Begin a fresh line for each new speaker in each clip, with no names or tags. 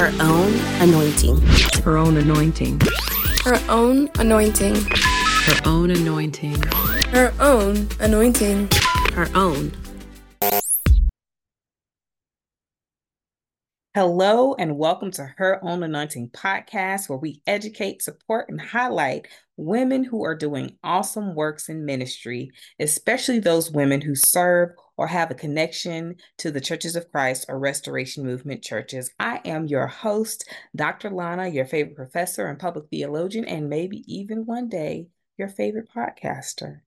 her own anointing.
Her own anointing.
Her own anointing.
Her own anointing.
Her own anointing.
Her own.
Hello, and welcome to Her Own Anointing podcast, where we educate, support, and highlight women who are doing awesome works in ministry, especially those women who serve or have a connection to the Churches of Christ or Restoration Movement churches. I am your host, Dr. Lana, your favorite professor and public theologian, and maybe even one day your favorite podcaster.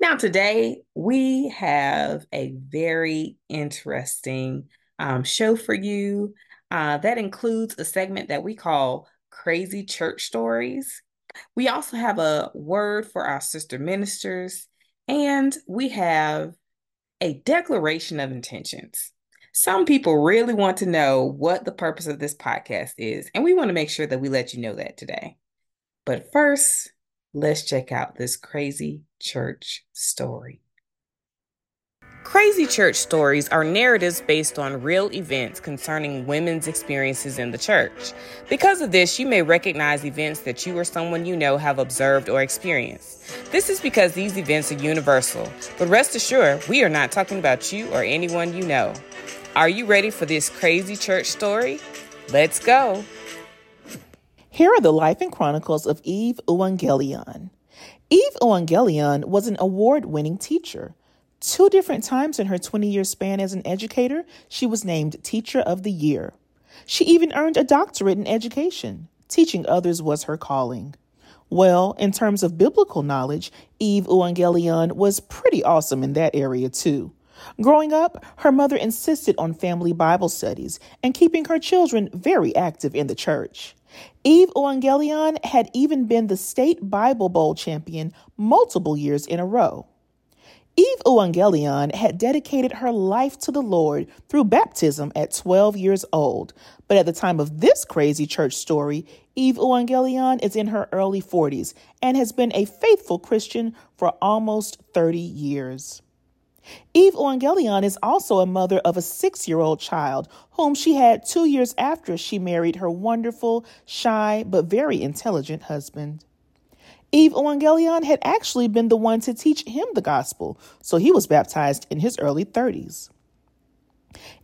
Now, today we have a very interesting um, show for you. Uh, that includes a segment that we call Crazy Church Stories. We also have a word for our sister ministers, and we have a declaration of intentions. Some people really want to know what the purpose of this podcast is, and we want to make sure that we let you know that today. But first, let's check out this crazy church story. Crazy church stories are narratives based on real events concerning women's experiences in the church. Because of this, you may recognize events that you or someone you know have observed or experienced. This is because these events are universal, but rest assured, we are not talking about you or anyone you know. Are you ready for this crazy church story? Let's go.
Here are the life and chronicles of Eve Euangelion. Eve Euangelion was an award winning teacher. Two different times in her 20 year span as an educator, she was named Teacher of the Year. She even earned a doctorate in education. Teaching others was her calling. Well, in terms of biblical knowledge, Eve Euangelion was pretty awesome in that area too. Growing up, her mother insisted on family Bible studies and keeping her children very active in the church. Eve Euangelion had even been the state Bible Bowl champion multiple years in a row. Eve Euangelion had dedicated her life to the Lord through baptism at 12 years old. But at the time of this crazy church story, Eve Euangelion is in her early 40s and has been a faithful Christian for almost 30 years. Eve Euangelion is also a mother of a six year old child whom she had two years after she married her wonderful, shy, but very intelligent husband. Eve Euangelion had actually been the one to teach him the gospel, so he was baptized in his early 30s.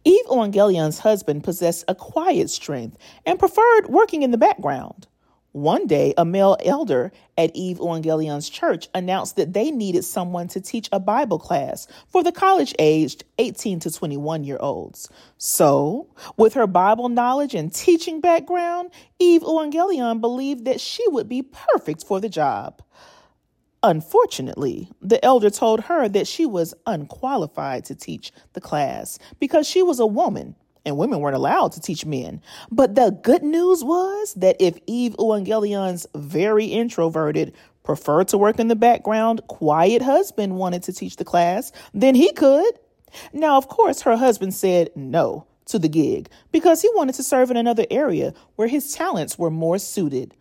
Eve Euangelion's husband possessed a quiet strength and preferred working in the background. One day, a male elder at Eve Euangelion's church announced that they needed someone to teach a Bible class for the college aged 18 to 21 year olds. So, with her Bible knowledge and teaching background, Eve Euangelion believed that she would be perfect for the job. Unfortunately, the elder told her that she was unqualified to teach the class because she was a woman and women weren't allowed to teach men. But the good news was that if Eve Euangelion's very introverted, preferred to work in the background, quiet husband wanted to teach the class, then he could. Now, of course, her husband said no to the gig because he wanted to serve in another area where his talents were more suited.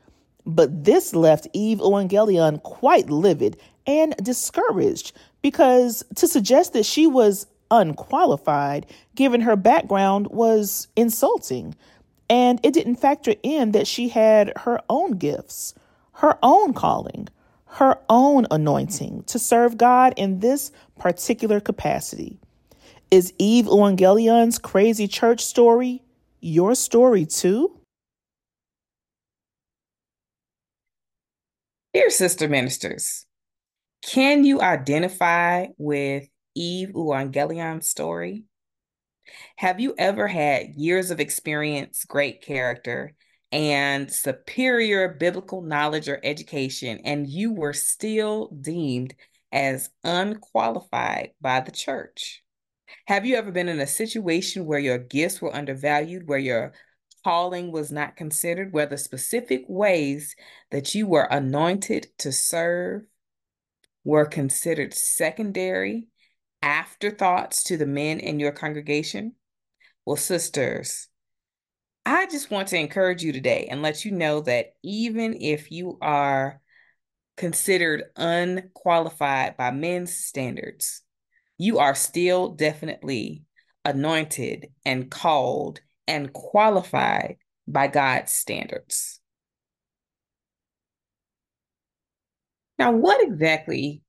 But this left Eve Euangelion quite livid and discouraged because to suggest that she was unqualified, given her background, was insulting. And it didn't factor in that she had her own gifts, her own calling, her own anointing to serve God in this particular capacity. Is Eve Euangelion's crazy church story your story too?
Dear sister ministers, can you identify with Eve Euangelion's story? Have you ever had years of experience, great character, and superior biblical knowledge or education, and you were still deemed as unqualified by the church? Have you ever been in a situation where your gifts were undervalued, where your calling was not considered, where the specific ways that you were anointed to serve were considered secondary afterthoughts to the men in your congregation? Well, sisters, I just want to encourage you today and let you know that even if you are considered unqualified by men's standards, you are still definitely anointed and called and qualified by God's standards. Now, what exactly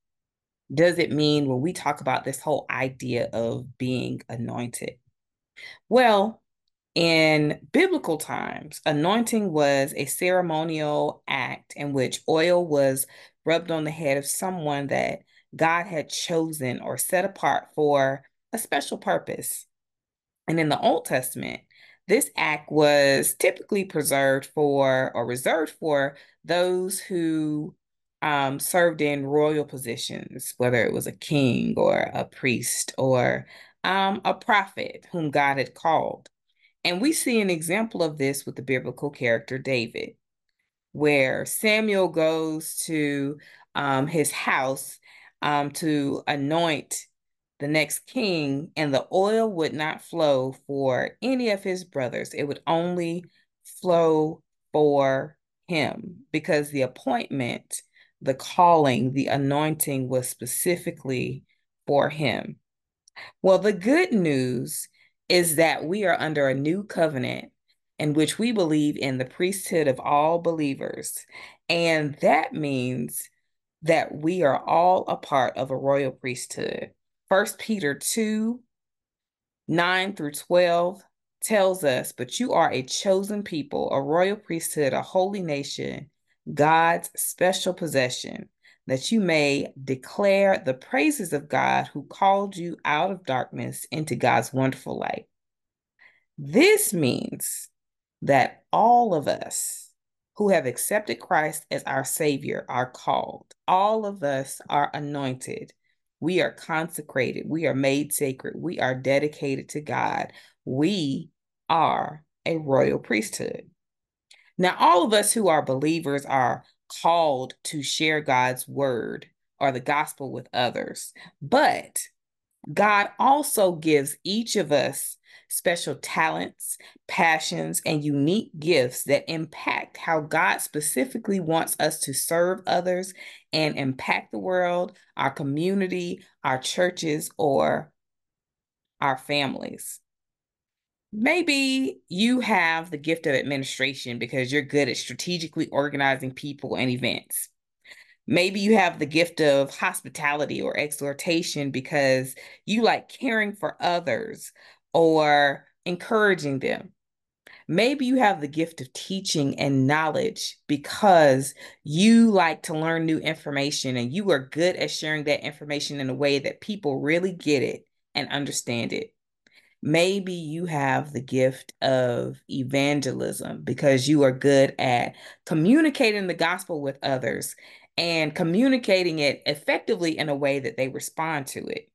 does it mean when we talk about this whole idea of being anointed? Well, in biblical times, anointing was a ceremonial act in which oil was rubbed on the head of someone that God had chosen or set apart for a special purpose. And in the Old Testament, this act was typically preserved for or reserved for those who um, served in royal positions, whether it was a king or a priest or um, a prophet whom God had called. And we see an example of this with the biblical character David, where Samuel goes to um, his house um, to anoint the next king, and the oil would not flow for any of his brothers. It would only flow for him because the appointment, the calling, the anointing was specifically for him. Well, the good news is that we are under a new covenant in which we believe in the priesthood of all believers. And that means that we are all a part of a royal priesthood. First Peter 2 9 through 12 tells us, But you are a chosen people, a royal priesthood, a holy nation, God's special possession, that you may declare the praises of God who called you out of darkness into God's wonderful light. This means that all of us who have accepted Christ as our Savior are called. All of us are anointed. We are consecrated. We are made sacred. We are dedicated to God. We are a royal priesthood. Now, all of us who are believers are called to share God's word or the gospel with others. But God also gives each of us special talents, passions, and unique gifts that impact how God specifically wants us to serve others and impact the world, our community, our churches, or our families. Maybe you have the gift of administration because you're good at strategically organizing people and events. Maybe you have the gift of hospitality or exhortation because you like caring for others or encouraging them. Maybe you have the gift of teaching and knowledge because you like to learn new information and you are good at sharing that information in a way that people really get it and understand it. Maybe you have the gift of evangelism because you are good at communicating the gospel with others and communicating it effectively in a way that they respond to it.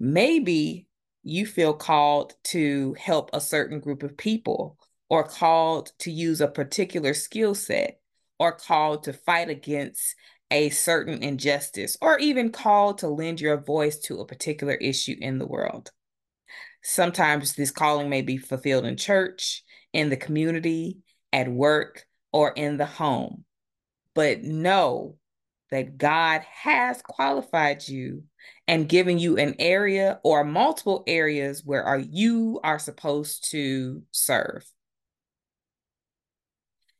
Maybe you feel called to help a certain group of people or called to use a particular skill set or called to fight against a certain injustice or even called to lend your voice to a particular issue in the world. Sometimes this calling may be fulfilled in church, in the community, at work, or in the home. But know that God has qualified you and given you an area or multiple areas where are you are supposed to serve.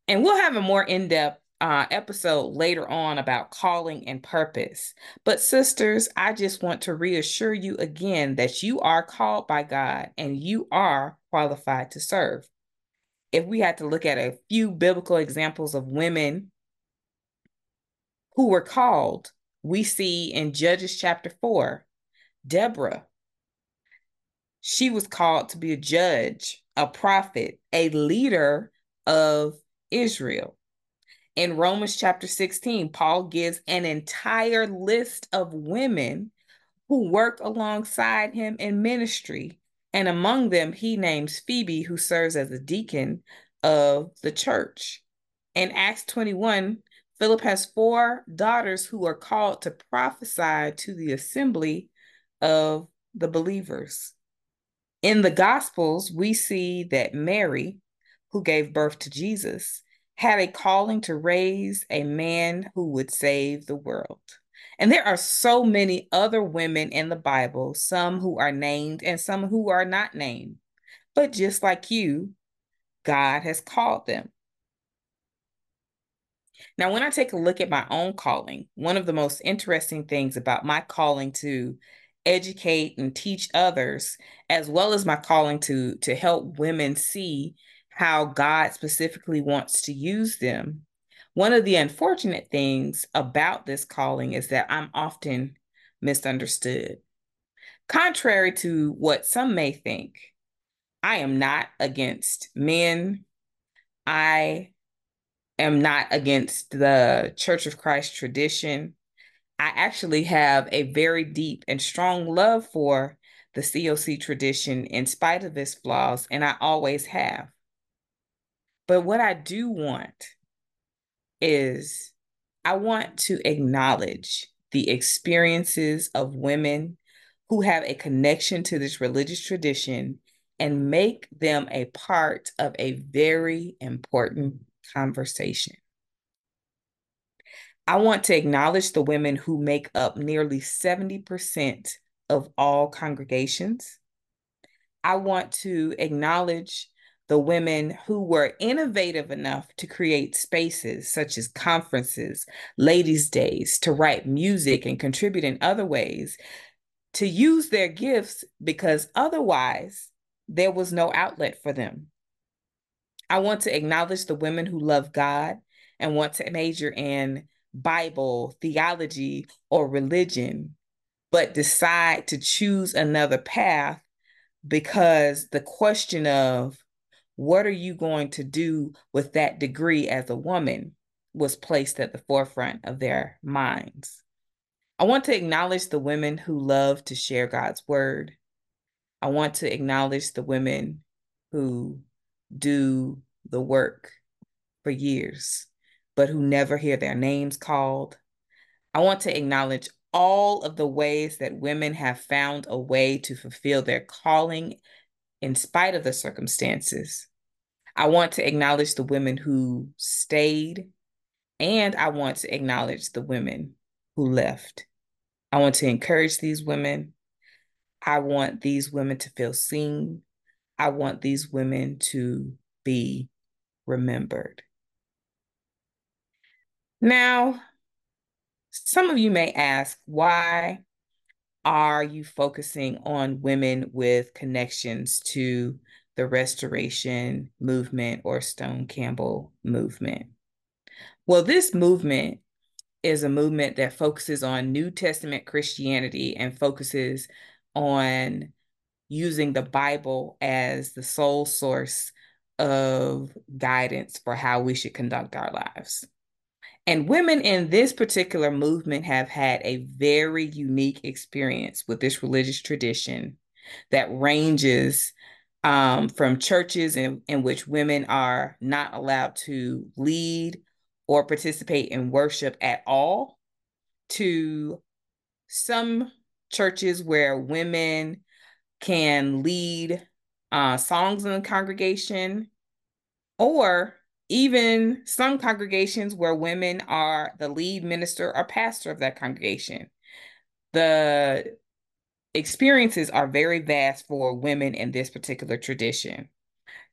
And we'll have a more in-depth uh, episode later on about calling and purpose. But, sisters, I just want to reassure you again that you are called by God and you are qualified to serve. If we had to look at a few biblical examples of women who were called, we see in Judges chapter 4, Deborah. She was called to be a judge, a prophet, a leader of Israel. In Romans chapter 16, Paul gives an entire list of women who work alongside him in ministry. And among them, he names Phoebe, who serves as a deacon of the church. In Acts 21, Philip has four daughters who are called to prophesy to the assembly of the believers. In the Gospels, we see that Mary, who gave birth to Jesus, had a calling to raise a man who would save the world. And there are so many other women in the Bible, some who are named and some who are not named. But just like you, God has called them. Now, when I take a look at my own calling, one of the most interesting things about my calling to educate and teach others, as well as my calling to, to help women see how God specifically wants to use them, one of the unfortunate things about this calling is that I'm often misunderstood. Contrary to what some may think, I am not against men. I am not against the Church of Christ tradition. I actually have a very deep and strong love for the COC tradition in spite of its flaws, and I always have. But what I do want is I want to acknowledge the experiences of women who have a connection to this religious tradition and make them a part of a very important conversation. I want to acknowledge the women who make up nearly 70% of all congregations. I want to acknowledge the women who were innovative enough to create spaces such as conferences, ladies' days, to write music and contribute in other ways, to use their gifts because otherwise there was no outlet for them. I want to acknowledge the women who love God and want to major in Bible, theology, or religion, but decide to choose another path because the question of what are you going to do with that degree as a woman was placed at the forefront of their minds. I want to acknowledge the women who love to share God's word. I want to acknowledge the women who do the work for years, but who never hear their names called. I want to acknowledge all of the ways that women have found a way to fulfill their calling in spite of the circumstances. I want to acknowledge the women who stayed, and I want to acknowledge the women who left. I want to encourage these women. I want these women to feel seen. I want these women to be remembered. Now, some of you may ask, why are you focusing on women with connections to the restoration movement or Stone Campbell movement? Well, this movement is a movement that focuses on New Testament Christianity and focuses on using the Bible as the sole source of guidance for how we should conduct our lives. And women in this particular movement have had a very unique experience with this religious tradition that ranges um, from churches in, in which women are not allowed to lead or participate in worship at all to some churches where women can lead uh, songs in the congregation, or even some congregations where women are the lead minister or pastor of that congregation. The experiences are very vast for women in this particular tradition.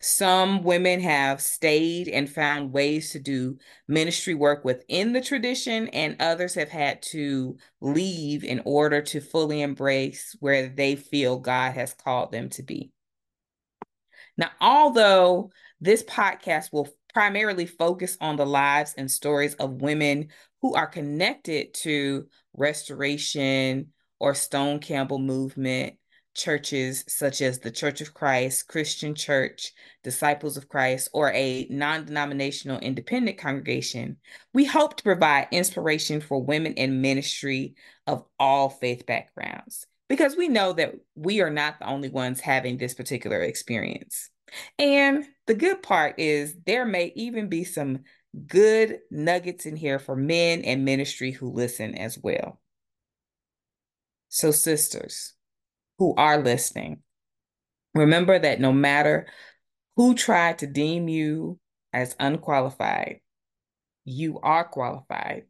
Some women have stayed and found ways to do ministry work within the tradition, and others have had to leave in order to fully embrace where they feel God has called them to be. Now, although this podcast will primarily focus on the lives and stories of women who are connected to restoration or Stone Campbell movement churches such as the Church of Christ, Christian Church, Disciples of Christ, or a non denominational independent congregation, we hope to provide inspiration for women in ministry of all faith backgrounds because we know that we are not the only ones having this particular experience. And the good part is there may even be some good nuggets in here for men and ministry who listen as well. So, sisters, who are listening, remember that no matter who tried to deem you as unqualified, you are qualified,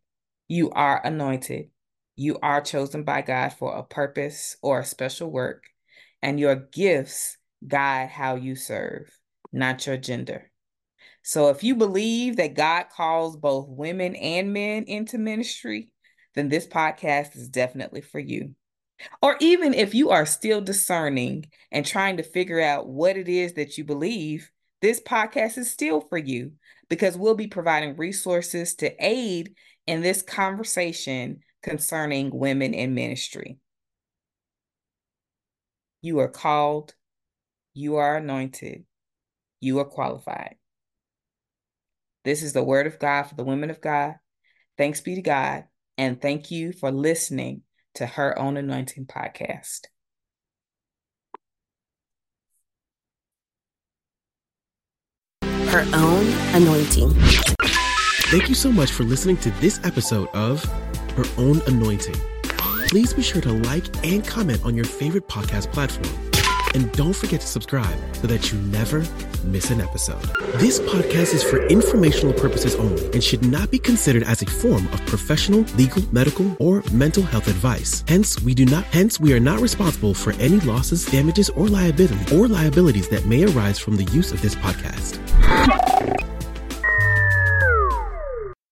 you are anointed, you are chosen by God for a purpose or a special work, and your gifts guide how you serve, not your gender. So if you believe that God calls both women and men into ministry, then this podcast is definitely for you. Or even if you are still discerning and trying to figure out what it is that you believe, this podcast is still for you because we'll be providing resources to aid in this conversation concerning women in ministry. You are called, you are anointed, you are qualified. This is the word of God for the women of God. Thanks be to God. And thank you for listening to Her Own Anointing podcast.
Her Own Anointing.
Thank you so much for listening to this episode of Her Own Anointing. Please be sure to like and comment on your favorite podcast platform. And don't forget to subscribe so that you never miss an episode. This podcast is for informational purposes only and should not be considered as a form of professional, legal, medical, or mental health advice. Hence, we do not hence we are not responsible for any losses, damages, or liability or liabilities that may arise from the use of this podcast.